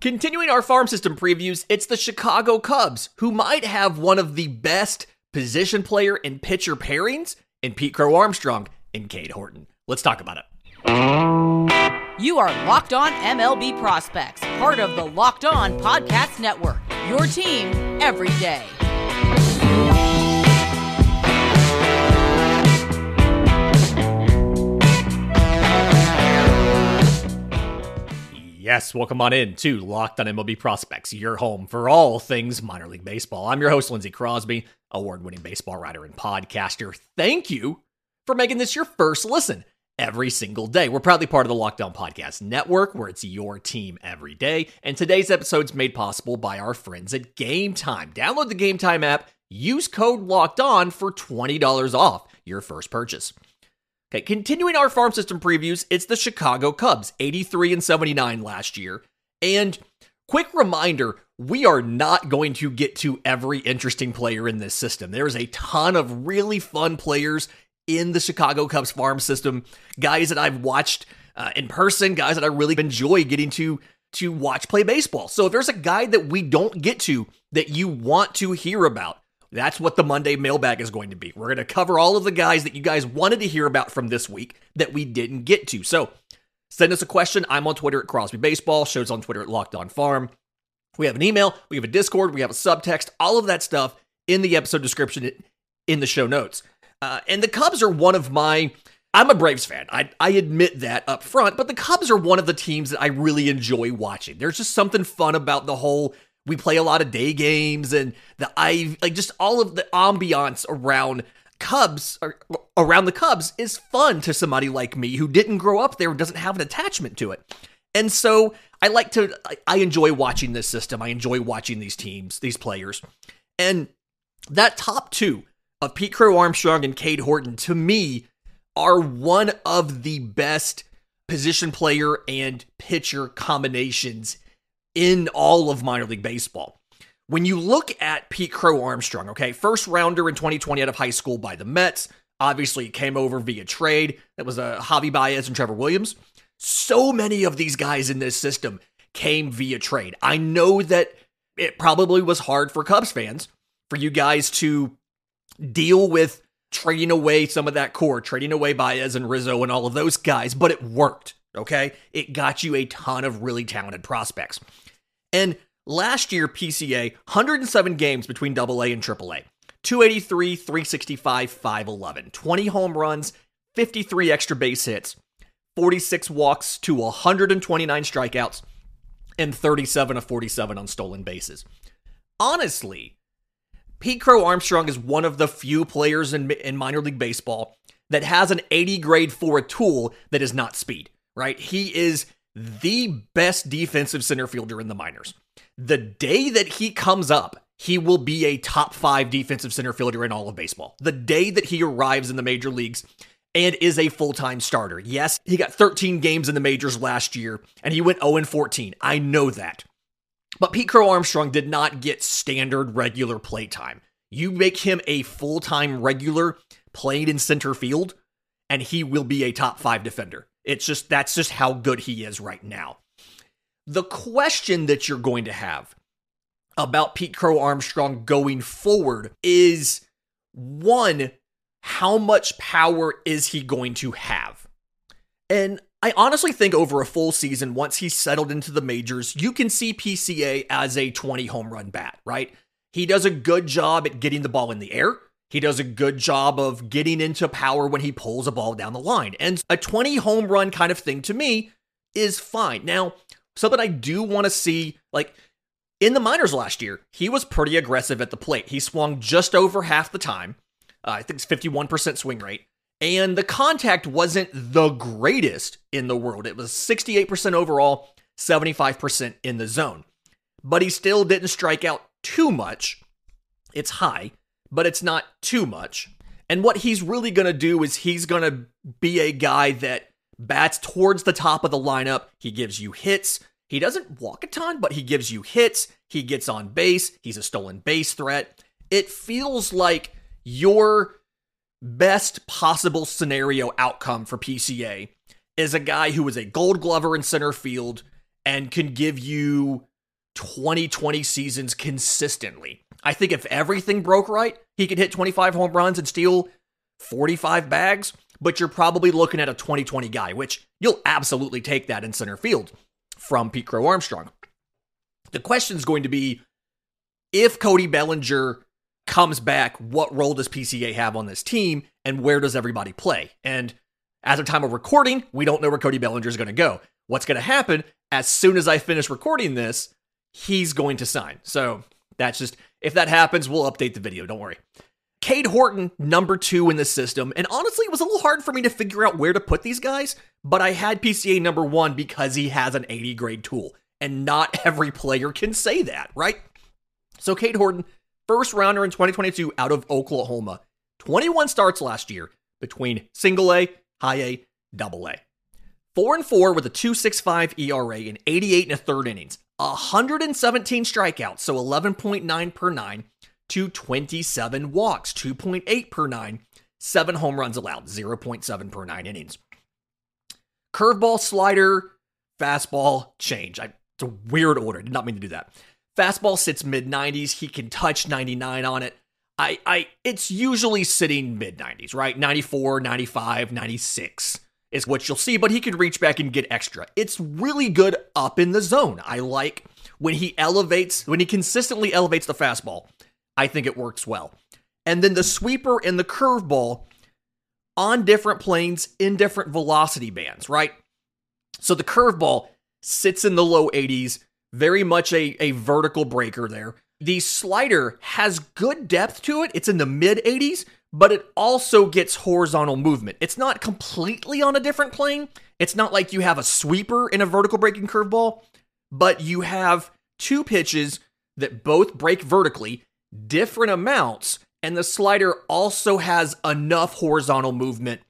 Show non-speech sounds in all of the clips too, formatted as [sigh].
Continuing our farm system previews, it's the Chicago Cubs, who might have one of the best position player and pitcher pairings in Pete Crow Armstrong and Cade Horton. Let's talk about it. You are Locked On MLB Prospects, part of the Locked On Podcast Network. Your team every day. Yes, welcome on in to Locked on MLB Prospects, your home for all things minor league baseball. I'm your host, Lindsay Crosby, award winning baseball writer and podcaster. Thank you for making this your first listen every single day. We're proudly part of the Locked On Podcast Network, where it's your team every day. And today's episode is made possible by our friends at Game Time. Download the Game Time app, use code Locked On for $20 off your first purchase. Okay, continuing our farm system previews, it's the Chicago Cubs, 83 and 79 last year. And quick reminder, we are not going to get to every interesting player in this system. There's a ton of really fun players in the Chicago Cubs farm system, guys that I've watched uh, in person, guys that I really enjoy getting to to watch play baseball. So if there's a guy that we don't get to that you want to hear about, that's what the Monday mailbag is going to be. We're going to cover all of the guys that you guys wanted to hear about from this week that we didn't get to. So send us a question. I'm on Twitter at Crosby Baseball. Shows on Twitter at Locked On Farm. We have an email, we have a Discord, we have a subtext, all of that stuff in the episode description in the show notes. Uh, and the Cubs are one of my. I'm a Braves fan. I, I admit that up front, but the Cubs are one of the teams that I really enjoy watching. There's just something fun about the whole we play a lot of day games and the I like just all of the ambiance around Cubs or around the Cubs is fun to somebody like me who didn't grow up there doesn't have an attachment to it. And so I like to I enjoy watching this system. I enjoy watching these teams, these players. And that top 2 of Pete Crow Armstrong and Cade Horton to me are one of the best position player and pitcher combinations in all of minor league baseball. When you look at Pete Crow Armstrong, okay, first rounder in 2020 out of high school by the Mets, obviously came over via trade. That was a uh, Javi Baez and Trevor Williams. So many of these guys in this system came via trade. I know that it probably was hard for Cubs fans for you guys to deal with trading away some of that core, trading away Baez and Rizzo and all of those guys, but it worked. Okay. It got you a ton of really talented prospects. And last year, PCA, 107 games between AA and AAA. 283, 365, 511. 20 home runs, 53 extra base hits, 46 walks to 129 strikeouts, and 37 of 47 on stolen bases. Honestly, Pete Crow Armstrong is one of the few players in, in minor league baseball that has an 80 grade for a tool that is not speed, right? He is the best defensive center fielder in the minors. The day that he comes up, he will be a top five defensive center fielder in all of baseball. The day that he arrives in the major leagues and is a full time starter. Yes, he got 13 games in the majors last year and he went 0 14. I know that. But Pete Crow Armstrong did not get standard regular play time. You make him a full time regular playing in center field, and he will be a top five defender. It's just that's just how good he is right now. The question that you're going to have about Pete Crow Armstrong going forward is one, how much power is he going to have? And I honestly think over a full season, once he's settled into the majors, you can see PCA as a 20 home run bat, right? He does a good job at getting the ball in the air. He does a good job of getting into power when he pulls a ball down the line. And a 20 home run kind of thing to me is fine. Now, something I do want to see, like in the minors last year, he was pretty aggressive at the plate. He swung just over half the time. Uh, I think it's 51% swing rate. And the contact wasn't the greatest in the world. It was 68% overall, 75% in the zone. But he still didn't strike out too much. It's high but it's not too much. And what he's really going to do is he's going to be a guy that bats towards the top of the lineup. He gives you hits. He doesn't walk a ton, but he gives you hits. He gets on base. He's a stolen base threat. It feels like your best possible scenario outcome for PCA is a guy who is a gold glover in center field and can give you 2020 seasons consistently. I think if everything broke right, he could hit 25 home runs and steal 45 bags, but you're probably looking at a 2020 guy, which you'll absolutely take that in center field from Pete Crow Armstrong. The question is going to be if Cody Bellinger comes back, what role does PCA have on this team and where does everybody play? And as of time of recording, we don't know where Cody Bellinger is going to go. What's going to happen as soon as I finish recording this, he's going to sign. So that's just, if that happens, we'll update the video. Don't worry. Cade Horton, number two in the system. And honestly, it was a little hard for me to figure out where to put these guys, but I had PCA number one because he has an 80 grade tool. And not [laughs] every player can say that, right? So, Cade Horton, first rounder in 2022 out of Oklahoma, 21 starts last year between single A, high A, double A. Four and four with a 2.65 ERA and 88 and a third innings. 117 strikeouts, so 11.9 per nine, to 27 walks, 2.8 per nine, seven home runs allowed, 0.7 per nine innings. Curveball, slider, fastball, change. I, it's a weird order. Did not mean to do that. Fastball sits mid 90s. He can touch 99 on it. I, I, it's usually sitting mid 90s, right? 94, 95, 96 is what you'll see, but he can reach back and get extra. It's really good up in the zone. I like when he elevates, when he consistently elevates the fastball. I think it works well. And then the sweeper and the curveball on different planes in different velocity bands, right? So the curveball sits in the low 80s, very much a, a vertical breaker there. The slider has good depth to it. It's in the mid 80s, but it also gets horizontal movement. It's not completely on a different plane. It's not like you have a sweeper in a vertical breaking curveball, but you have two pitches that both break vertically, different amounts, and the slider also has enough horizontal movement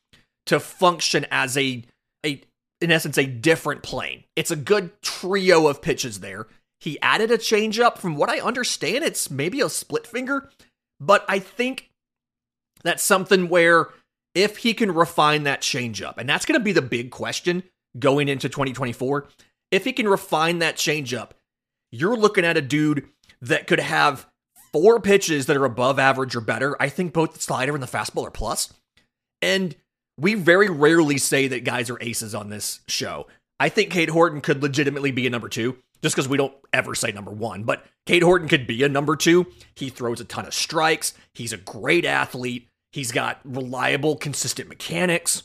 to function as a a in essence a different plane. It's a good trio of pitches there. He added a changeup. From what I understand, it's maybe a split finger, but I think that's something where if he can refine that changeup, and that's going to be the big question going into 2024, if he can refine that changeup, you're looking at a dude that could have four pitches that are above average or better. I think both the slider and the fastball are plus. And we very rarely say that guys are aces on this show. I think Cade Horton could legitimately be a number two, just because we don't ever say number one. But Cade Horton could be a number two. He throws a ton of strikes. He's a great athlete. He's got reliable, consistent mechanics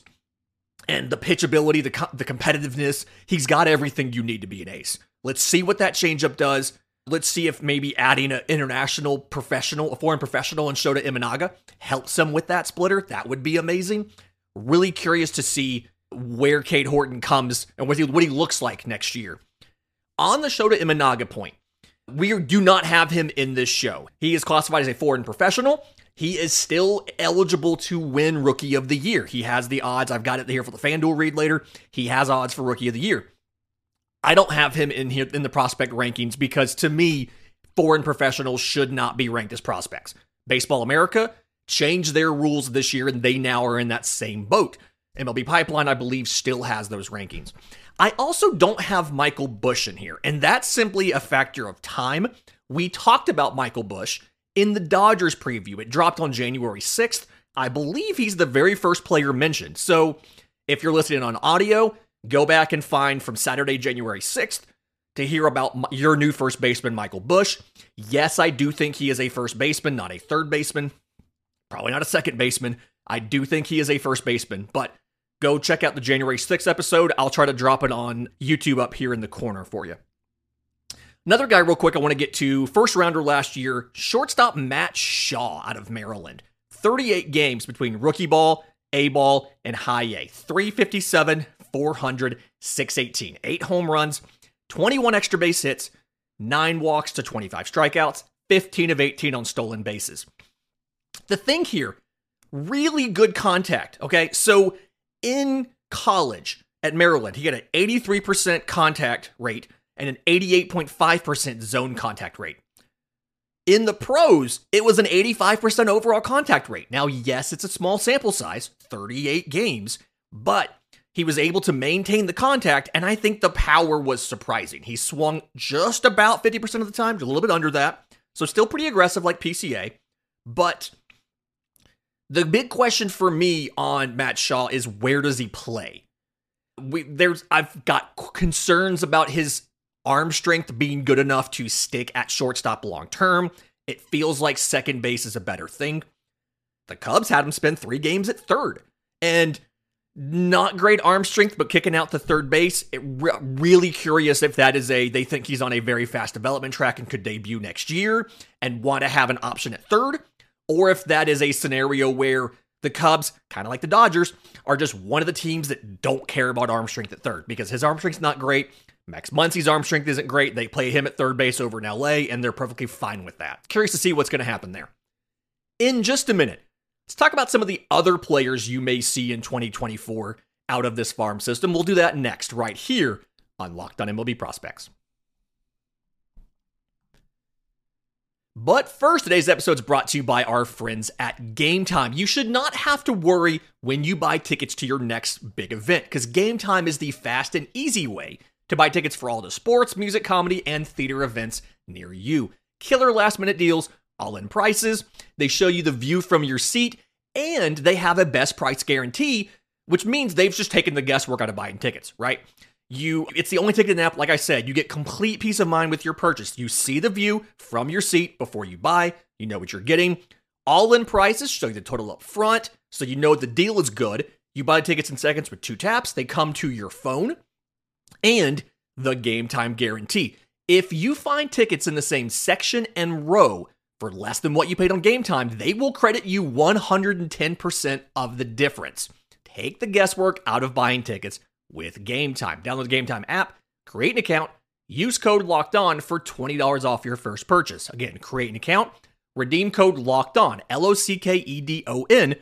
and the pitchability, the, co- the competitiveness. He's got everything you need to be an ace. Let's see what that changeup does. Let's see if maybe adding an international professional, a foreign professional in Shota Imanaga helps him with that splitter. That would be amazing. Really curious to see where Cade Horton comes and what he, what he looks like next year. On the Shota Imanaga point, we do not have him in this show. He is classified as a foreign professional. He is still eligible to win Rookie of the Year. He has the odds. I've got it here for the FanDuel read later. He has odds for Rookie of the Year. I don't have him in here in the prospect rankings because to me, foreign professionals should not be ranked as prospects. Baseball America changed their rules this year and they now are in that same boat. MLB Pipeline, I believe, still has those rankings. I also don't have Michael Busch in here, and that's simply a factor of time. We talked about Michael Busch in the Dodgers preview. It dropped on January 6th. I believe he's the very first player mentioned. So if you're listening on audio, Go back and find from Saturday, January 6th to hear about your new first baseman, Michael Busch. Yes, I do think he is a first baseman, not a third baseman, probably not a second baseman. I do think he is a first baseman, but go check out the January 6th episode. I'll try to drop it on YouTube up here in the corner for you. Another guy, real quick, I want to get to first rounder last year, shortstop Matt Shaw out of Maryland. 38 games between rookie ball, A ball, and high A. 357, 400, 618. Eight home runs, 21 extra base hits, nine walks to 25 strikeouts, 15 of 18 on stolen bases. The thing here, really good contact. Okay. So in college at Maryland, he had an 83% contact rate and an 88.5% zone contact rate. In the pros, it was an 85% overall contact rate. Now, yes, it's a small sample size, 38 games, but he was able to maintain the contact, and I think the power was surprising. He swung just about 50% of the time, a little bit under that. So still pretty aggressive like PCA. But the big question for me on Matt Shaw is where does he play? We there's I've got concerns about his arm strength being good enough to stick at shortstop long term. It feels like second base is a better thing. The Cubs had him spend 3 games at third. And not great arm strength, but kicking out to third base. It re- really curious if that is a they think he's on a very fast development track and could debut next year and want to have an option at third, or if that is a scenario where the Cubs, kind of like the Dodgers, are just one of the teams that don't care about arm strength at third because his arm strength's not great. Max Muncy's arm strength isn't great. They play him at third base over in LA, and they're perfectly fine with that. Curious to see what's going to happen there. In just a minute, Let's talk about some of the other players you may see in 2024 out of this farm system. We'll do that next, right here on Locked on MLB Prospects. But first, today's episode is brought to you by our friends at Game Time. You should not have to worry when you buy tickets to your next big event because Game Time is the fast and easy way to buy tickets for all the sports, music, comedy, and theater events near you. Killer last minute deals all in prices. They show you the view from your seat, and they have a best price guarantee, which means they've just taken the guesswork out of buying tickets, right? You it's the only ticket app, like I said, you get complete peace of mind with your purchase. You see the view from your seat before you buy, you know what you're getting. All in prices show you the total up front, so you know the deal is good. You buy tickets in seconds with two taps, they come to your phone, and the game time guarantee. If you find tickets in the same section and row for less than what you paid on game time, they will credit you 110% of the difference. Take the guesswork out of buying tickets with Game Time. Download the Game Time app, create an account, use code locked on for $20 off your first purchase. Again, create an account, redeem code locked on, L O C K E D O N,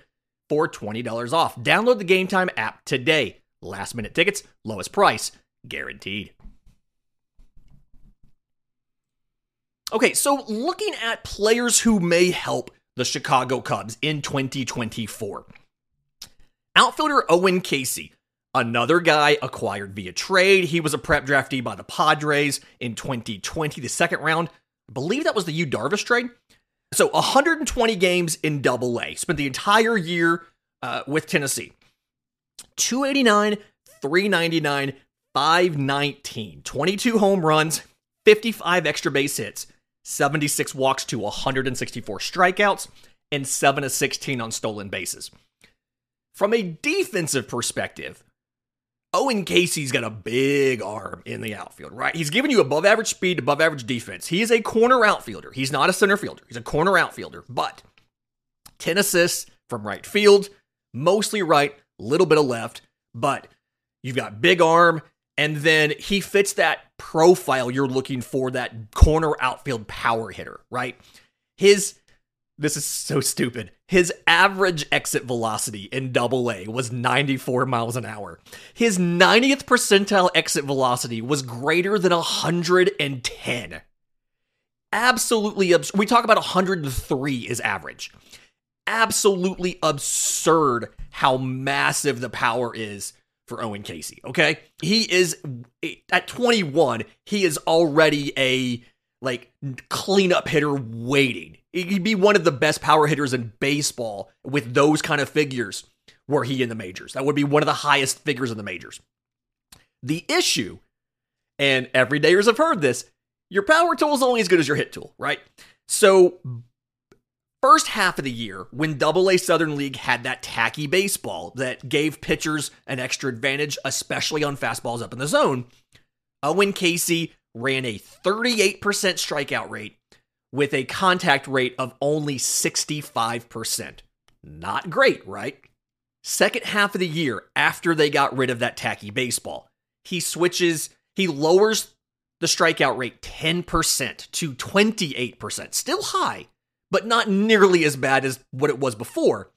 for $20 off. Download the Game Time app today. Last minute tickets, lowest price, guaranteed. Okay, so looking at players who may help the Chicago Cubs in 2024. Outfielder Owen Caissie, another guy acquired via trade. He was a prep draftee by the Padres in 2020, the second round. I believe that was the Yu Darvish trade. So 120 games in Double A. Spent the entire year uh, with Tennessee. 289, 399, 519, 22 home runs, 55 extra base hits. 76 walks to 164 strikeouts, and 7 of 16 on stolen bases. From a defensive perspective, Owen Caissie's got a big arm in the outfield, right? He's giving you above average speed, above average defense. He is a corner outfielder. He's not a center fielder. He's a corner outfielder, but 10 assists from right field, mostly right, little bit of left, but you've got big arm, and then he fits that profile you're looking for, that corner outfield power hitter, right? His, this is so stupid. His average exit velocity in double A was 94 miles an hour. His 90th percentile exit velocity was greater than 110. Absolutely absurd. We talk about 103 is average. Absolutely absurd how massive the power is for Owen Caissie, Okay, he is at 21. He is already a like cleanup hitter waiting. He'd be one of the best power hitters in baseball with those kind of figures. Were he in the majors, that would be one of the highest figures in the majors. The issue, and everydayers have heard this, your power tool is only as good as your hit tool, right? So first half of the year when Double A Southern League had that tacky baseball that gave pitchers an extra advantage, especially on fastballs up in the zone, Owen Caissie ran a 38% strikeout rate with a contact rate of only 65%. Not great, right? Second half of the year, after they got rid of that tacky baseball, he switches, he lowers the strikeout rate 10% to 28%. Still high, but not nearly as bad as what it was before.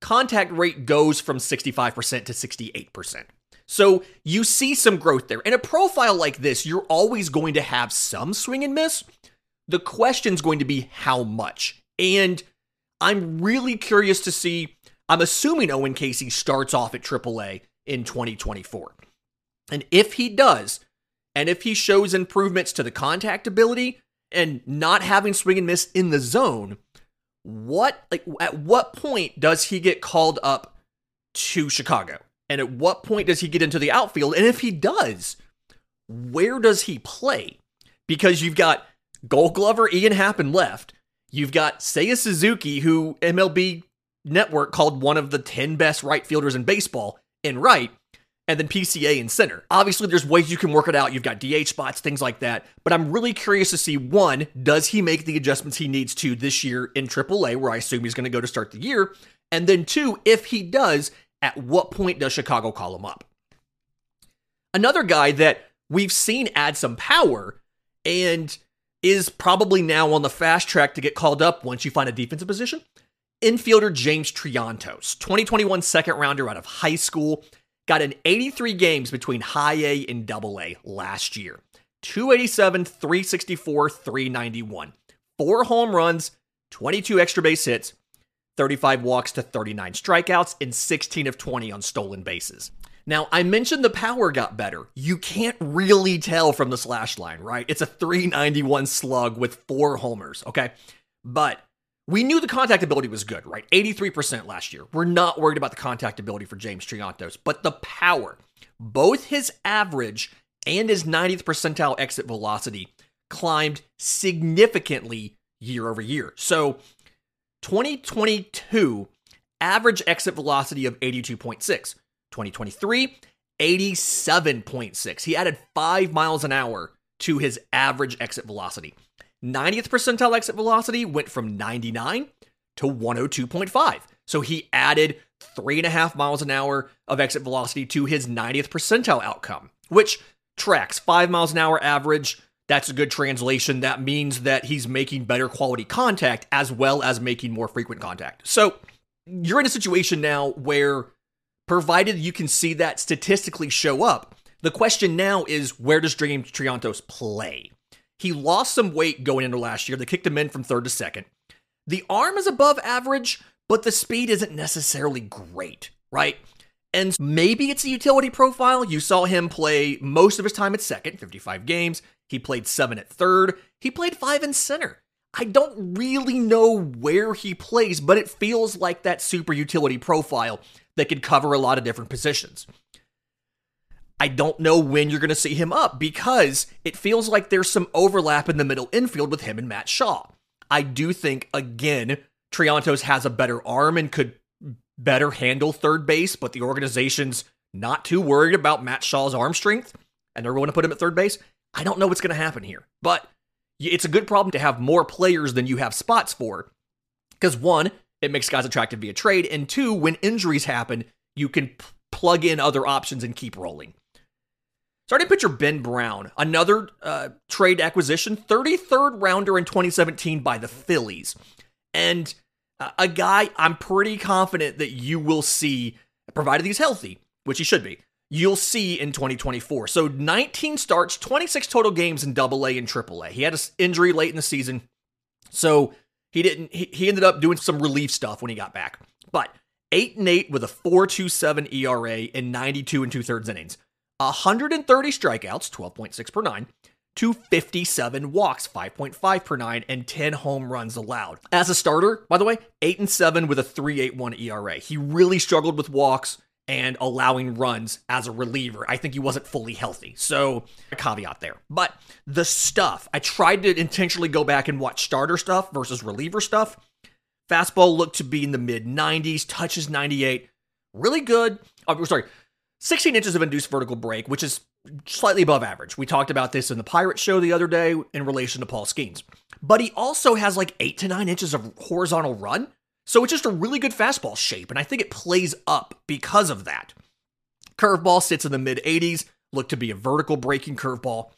Contact rate goes from 65% to 68%. So you see some growth there. In a profile like this, you're always going to have some swing and miss. The question's going to be how much. And I'm really curious to see. I'm assuming Owen Caissie starts off at AAA in 2024. And if he does, and if he shows improvements to the contact ability and not having swing and miss in the zone, what like at what point does he get called up to Chicago? And at what point does he get into the outfield? And if he does, where does he play? Because you've got Gold Glover Ian Happ in left. You've got Seiya Suzuki, who MLB Network called one of the 10 best right fielders in baseball, in right, and then PCA in center. Obviously, there's ways you can work it out. You've got DH spots, things like that. But I'm really curious to see one, does he make the adjustments he needs to this year in AAA, where I assume he's going to go to start the year? And then two, if he does, at what point does Chicago call him up? Another guy that we've seen add some power and is probably now on the fast track to get called up once you find a defensive position. Infielder James Triantos, 2021 second rounder out of high school, got in 83 games between high A and double A last year. 287, 364, 391. Four home runs, 22 extra base hits, 35 walks to 39 strikeouts, and 16 of 20 on stolen bases. Now, I mentioned the power got better. You can't really tell from the slash line, right? It's a 391 slug with four homers, okay? But we knew the contact ability was good, right? 83% last year. We're not worried about the contact ability for James Triantos, but the power, both his average and his 90th percentile exit velocity climbed significantly year over year. So 2022 average exit velocity of 82.6. 2023, 87.6. He added five miles an hour to his average exit velocity. 90th percentile exit velocity went from 99 to 102.5. So he added three and a half miles an hour of exit velocity to his 90th percentile outcome, which tracks five miles an hour average. That's a good translation. That means that he's making better quality contact as well as making more frequent contact. So you're in a situation now where provided you can see that statistically show up. The question now is where does James Triantos play? He lost some weight going into last year. They kicked him in from third to second. The arm is above average, but the speed isn't necessarily great, right? And maybe it's a utility profile. You saw him play most of his time at second, 55 games. He played seven at third. He played five in center. I don't really know where he plays, but it feels like that super utility profile that could cover a lot of different positions. I don't know when you're going to see him up because it feels like there's some overlap in the middle infield with him and Matt Shaw. I do think, again, Triantos has a better arm and could better handle third base, but the organization's not too worried about Matt Shaw's arm strength and they're going to put him at third base. I don't know what's going to happen here, but it's a good problem to have more players than you have spots for. Because one, it makes guys attractive via trade. And two, when injuries happen, you can p- plug in other options and keep rolling. Starting pitcher Ben Brown, another uh, trade acquisition, 33rd rounder in 2017 by the Phillies. And uh, a guy I'm pretty confident that you will see, provided he's healthy, which he should be, you'll see in 2024. So 19 starts, 26 total games in Double A and Triple A. He had an injury late in the season, so he didn't. He, he ended up doing some relief stuff when he got back. But eight and eight with a 4.27 ERA in 92 and two thirds innings, 130 strikeouts, 12.6 per nine. 257 walks, 5.5 per nine, and 10 home runs allowed. As a starter, by the way, 8 and 7 with a 3.81 ERA. He really struggled with walks and allowing runs as a reliever. I think he wasn't fully healthy. So, a caveat there. But the stuff, I tried to intentionally go back and watch starter stuff versus reliever stuff. Fastball looked to be in the mid 90s, touches 98. Really good. Oh, sorry, 16 inches of induced vertical break, which is slightly above average. We talked about this in the Pirate Show the other day in relation to Paul Skenes. But he also has like eight to nine inches of horizontal run, so it's just a really good fastball shape, and I think it plays up because of that. Curveball sits in the mid 80s, look to be a vertical breaking curveball.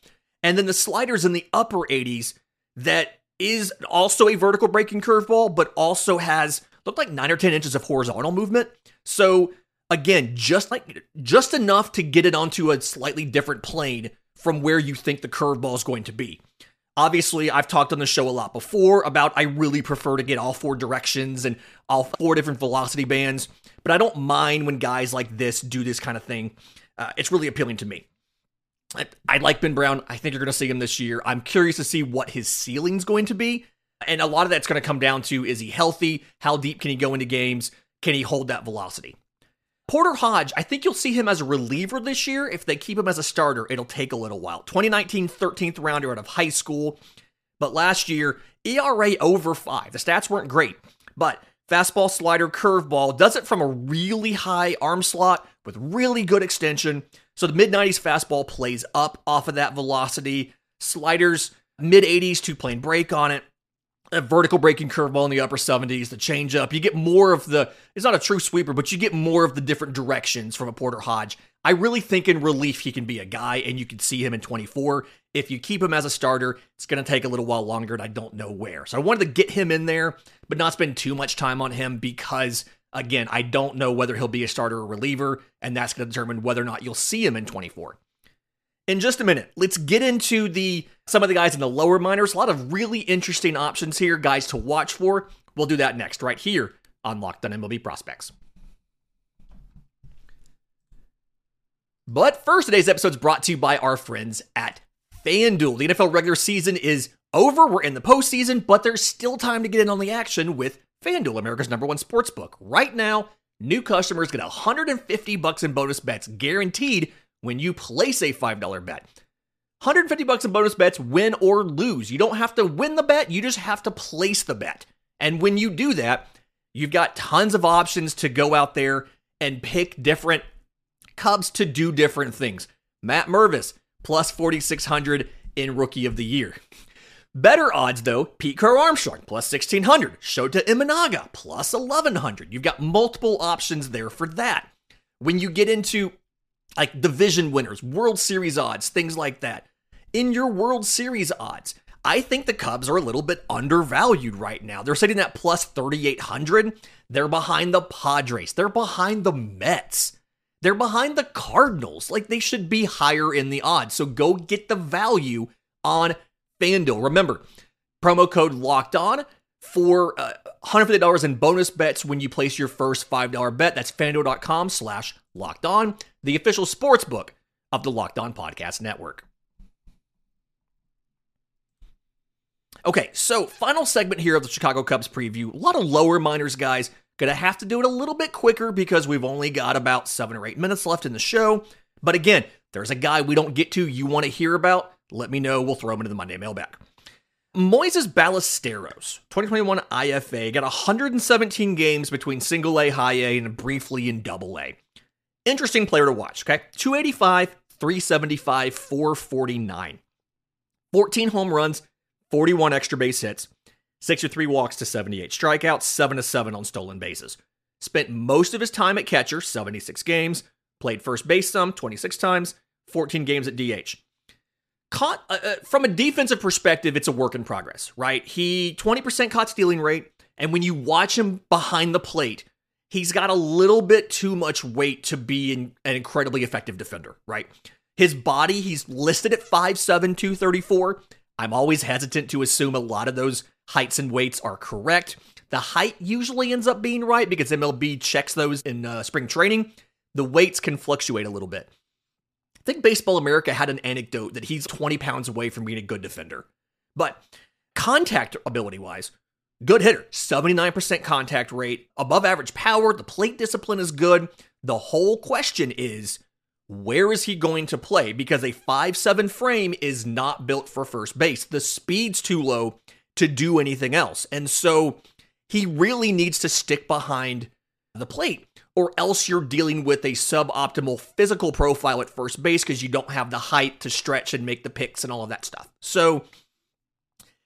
And then the slider's in the upper 80s that is also a vertical breaking curveball, but also has looked like nine or 10 inches of horizontal movement. So again, just like just enough to get it onto a slightly different plane from where you think the curveball is going to be. Obviously, I've talked on the show a lot before about I really prefer to get all four directions and all four different velocity bands, but I don't mind when guys like this do this kind of thing. Uh, it's really appealing to me. I, I like Ben Brown. I think you're going to see him this year. I'm curious to see what his ceiling's going to be. And a lot of that's going to come down to is he healthy? How deep can he go into games? Can he hold that velocity? Porter Hodge, I think you'll see him as a reliever this year. If they keep him as a starter, it'll take a little while. 2019 13th rounder out of high school. But last year, ERA over five. The stats weren't great, but fastball, slider, curveball does it from a really high arm slot with really good extension. So the mid 90s fastball plays up off of that velocity. Sliders, mid 80s, two plane break on it a vertical breaking curveball in the upper 70s, the changeup. You get more of the, it's not a true sweeper, but you get more of the different directions from a Porter Hodge. I really think in relief he can be a guy, and you can see him in 24. If you keep him as a starter, it's going to take a little while longer, and I don't know where. So I wanted to get him in there, but not spend too much time on him because, again, I don't know whether he'll be a starter or reliever, and that's going to determine whether or not you'll see him in 24 in just a minute, let's get into the some of the guys in the lower minors. A lot of really interesting options here, guys to watch for. We'll do that next, right here on Locked on MLB Prospects. But first, today's episode is brought to you by our friends at FanDuel. The NFL regular season is over. We're in the postseason, but there's still time to get in on the action with FanDuel, America's number one sports book. Right now, new customers get 150 bucks in bonus bets guaranteed when you place a $5 bet. 150 bucks in bonus bets, win or lose. You don't have to win the bet, you just have to place the bet. And when you do that, you've got tons of options to go out there and pick different Cubs to do different things. Matt Mervis, plus 4,600 in Rookie of the Year. Better odds though, Pete Crow Armstrong, plus 1,600. Shota Imanaga, plus 1,100. You've got multiple options there for that. When you get into like division winners, World Series odds, things like that. In your World Series odds, I think the Cubs are a little bit undervalued right now. They're sitting at plus 3,800. They're behind the Padres. They're behind the Mets. They're behind the Cardinals. Like they should be higher in the odds. So go get the value on FanDuel. Remember, promo code locked on for uh, $150 in bonus bets when you place your first $5 bet. That's fanduel.com slash locked on, the official sports book of the Locked On Podcast Network. Okay, so final segment here of the Chicago Cubs preview. A lot of lower minors guys. Gonna have to do it a little bit quicker because we've only got about seven or eight minutes left in the show. But again, there's a guy we don't get to you want to hear about, let me know. We'll throw him into the Monday mailbag. Moises Ballesteros, 2021 IFA, got 117 games between single A, high A, and briefly in double A. Interesting player to watch, okay? 285, 375, 449. 14 home runs, 41 extra base hits, 63 walks to 78 strikeouts, 7 to 7 on stolen bases. Spent most of his time at catcher, 76 games, played first base some, 26 times, 14 games at DH caught uh, from a defensive perspective, it's a work in progress, right? He 20% caught stealing rate, and when you watch him behind the plate, he's got a little bit too much weight to be an, an incredibly effective defender, right? His body, he's listed at 5'7, 234. I'm always hesitant to assume a lot of those heights and weights are correct. The height usually ends up being right because MLB checks those in uh, spring training. The weights can fluctuate a little bit. I think Baseball America had an anecdote that he's 20 pounds away from being a good defender. But contact ability wise, good hitter, 79% contact rate, above average power, the plate discipline is good. The whole question is where is he going to play? Because a 5'7 frame is not built for first base. The speed's too low to do anything else. And so he really needs to stick behind the plate or else you're dealing with a suboptimal physical profile at first base because you don't have the height to stretch and make the picks and all of that stuff. So,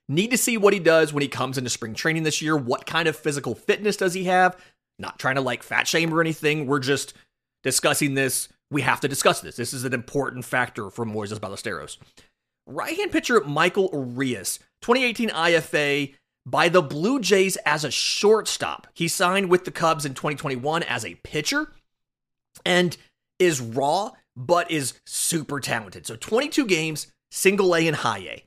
need to see what he does when he comes into spring training this year. What kind of physical fitness does he have? Not trying to like fat shame or anything. We're just discussing this. We have to discuss this. This is an important factor for Moises Ballesteros. Right hand pitcher Michael Arias, 2018 IFA, by the Blue Jays as a shortstop. He signed with the Cubs in 2021 as a pitcher and is raw, but is super talented. So 22 games, single A and high A.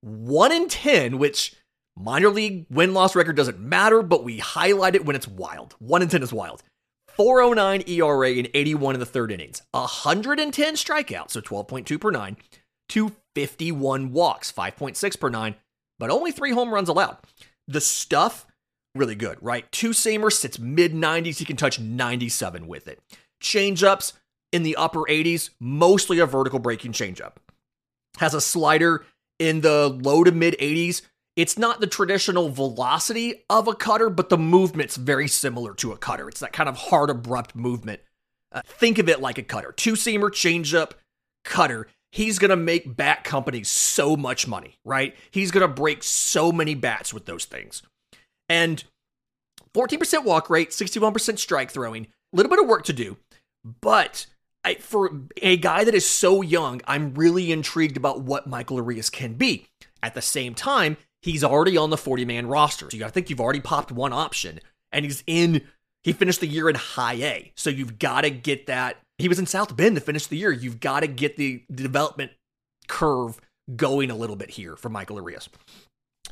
1 in 10, which minor league win loss record doesn't matter, but we highlight it when it's wild. 1 in 10 is wild. 409 ERA and 81 in the third innings. 110 strikeouts, so 12.2 per nine, to 51 walks, 5.6 per nine, but only three home runs allowed. The stuff, really good, right? Two seamer sits mid 90s. He can touch 97 with it. Change ups in the upper 80s, mostly a vertical breaking changeup. Has a slider in the low to mid 80s. It's not the traditional velocity of a cutter, but the movement's very similar to a cutter. It's that kind of hard, abrupt movement. Uh, think of it like a cutter. Two seamer, changeup, cutter. He's going to make bat companies so much money, right? He's going to break so many bats with those things. And 14% walk rate, 61% strike throwing, a little bit of work to do. But I, for a guy that is so young, I'm really intrigued about what Michael Arias can be. At the same time, he's already on the 40 man roster. So to think you've already popped one option, and he's in, he finished the year in high A. So you've got to get that. He was in South Bend to finish the year. You've got to get the, development curve going a little bit here for Michael Arias.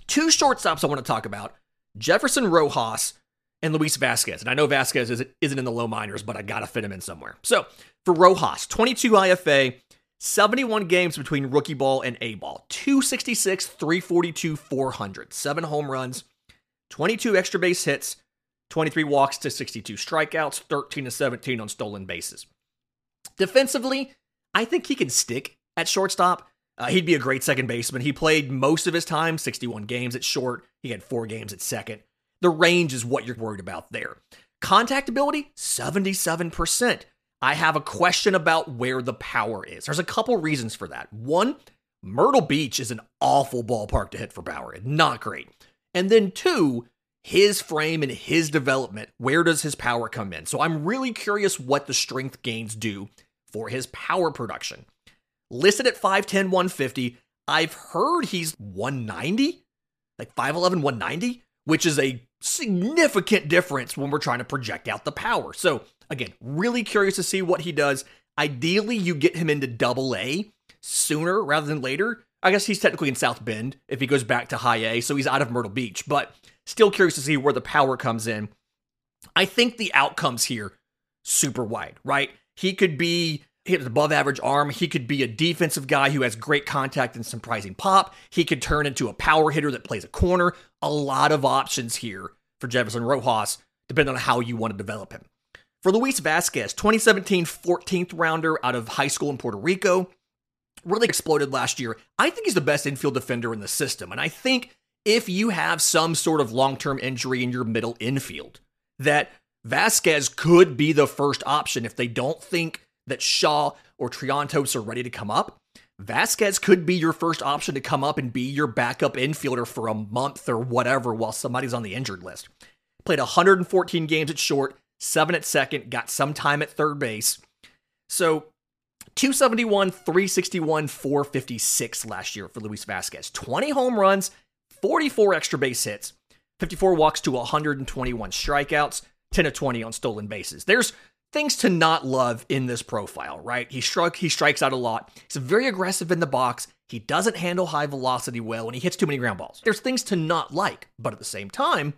Two shortstops I want to talk about Jefferson Rojas and Luis Vazquez. And I know Vazquez isn't, isn't in the low minors, but I got to fit him in somewhere. So for Rojas, 22 IFA, 71 games between rookie ball and A ball, 266, 342, 400, seven home runs, 22 extra base hits, 23 walks to 62 strikeouts, 13 to 17 on stolen bases. Defensively, I think he can stick at shortstop. Uh, he'd be a great second baseman. He played most of his time, 61 games at short. He had four games at second. The range is what you're worried about there. Contact ability, 77%. I have a question about where the power is. There's a couple reasons for that. One, Myrtle Beach is an awful ballpark to hit for power. Not great. And then two, his frame and his development, where does his power come in? So I'm really curious what the strength gains do for his power production. Listed at 5'10, 150. I've heard he's 190, like 5'11, 190, which is a significant difference when we're trying to project out the power. So, again, really curious to see what he does. Ideally, you get him into double A sooner rather than later. I guess he's technically in South Bend if he goes back to high A, so he's out of Myrtle Beach, but still curious to see where the power comes in. I think the outcomes here super wide, right? He could be has above average arm. He could be a defensive guy who has great contact and surprising pop. He could turn into a power hitter that plays a corner. A lot of options here for Jefferson Rojas, depending on how you want to develop him. For Luis Vazquez, 2017 14th rounder out of high school in Puerto Rico, really exploded last year. I think he's the best infield defender in the system. And I think if you have some sort of long term injury in your middle infield, that Vazquez could be the first option if they don't think that Shaw or Triantos are ready to come up, Vazquez could be your first option to come up and be your backup infielder for a month or whatever while somebody's on the injured list. Played 114 games at short, seven at second, got some time at third base. So 271, 361, 456 last year for Luis Vazquez. 20 home runs, 44 extra base hits, 54 walks to 121 strikeouts, 10 of 20 on stolen bases. There's things to not love in this profile, right? He struck, he strikes out a lot. He's very aggressive in the box. He doesn't handle high velocity well, and he hits too many ground balls. There's things to not like, but at the same time,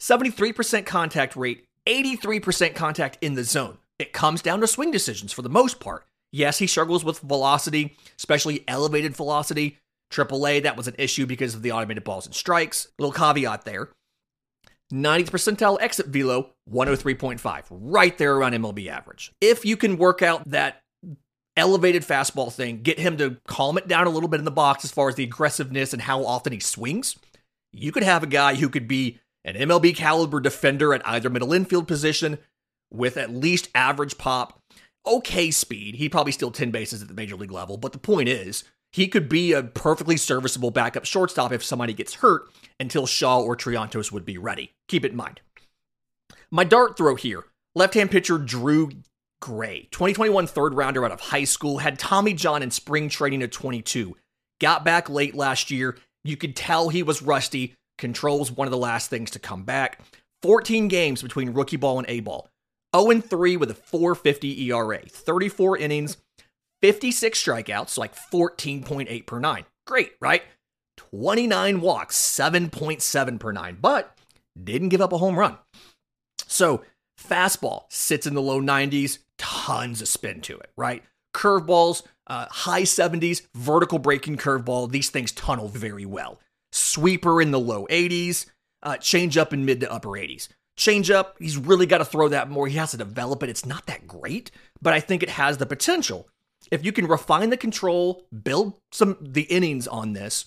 73% contact rate, 83% contact in the zone. It comes down to swing decisions for the most part. Yes, he struggles with velocity, especially elevated velocity. AAA, that was an issue because of the automated balls and strikes. Little caveat there. 90th percentile exit velo, 103.5, right there around MLB average. If you can work out that elevated fastball thing, get him to calm it down a little bit in the box as far as the aggressiveness and how often he swings, you could have a guy who could be an MLB caliber defender at either middle infield position with at least average pop, okay speed. He'd probably steal 10 bases at the major league level, but the point is, he could be a perfectly serviceable backup shortstop if somebody gets hurt until Shaw or Triantos would be ready. Keep it in mind. My dart throw here left hand pitcher Drew Gray, 2021 third rounder out of high school, had Tommy John in spring training at 22. Got back late last year. You could tell he was rusty. Controls one of the last things to come back. 14 games between rookie ball and A ball. 0 3 with a 450 ERA, 34 innings, 56 strikeouts, like 14.8 per nine. Great, right? 29 walks, 7.7 per nine, but didn't give up a home run. So, fastball sits in the low 90s, tons of spin to it, right? Curveballs, uh, high 70s, vertical breaking curveball, these things tunnel very well. Sweeper in the low 80s, uh, change up in mid to upper 80s. Change up, he's really got to throw that more. He has to develop it. It's not that great, but I think it has the potential. If you can refine the control, build some the innings on this,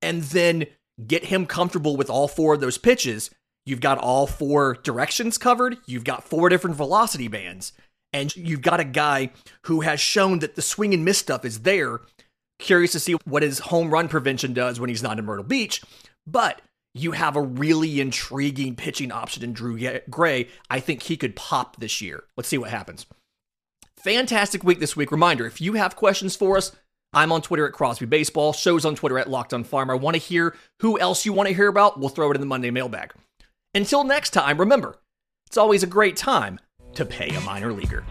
and then get him comfortable with all four of those pitches, you've got all four directions covered. You've got four different velocity bands, and you've got a guy who has shown that the swing and miss stuff is there. Curious to see what his home run prevention does when he's not in Myrtle Beach, but you have a really intriguing pitching option in Drew Gray. I think he could pop this year. Let's see what happens. Fantastic week this week. Reminder if you have questions for us, I'm on Twitter at Crosby Baseball, shows on Twitter at Locked on Farm. I want to hear who else you want to hear about. We'll throw it in the Monday mailbag. Until next time, remember, it's always a great time to pay a minor leaguer.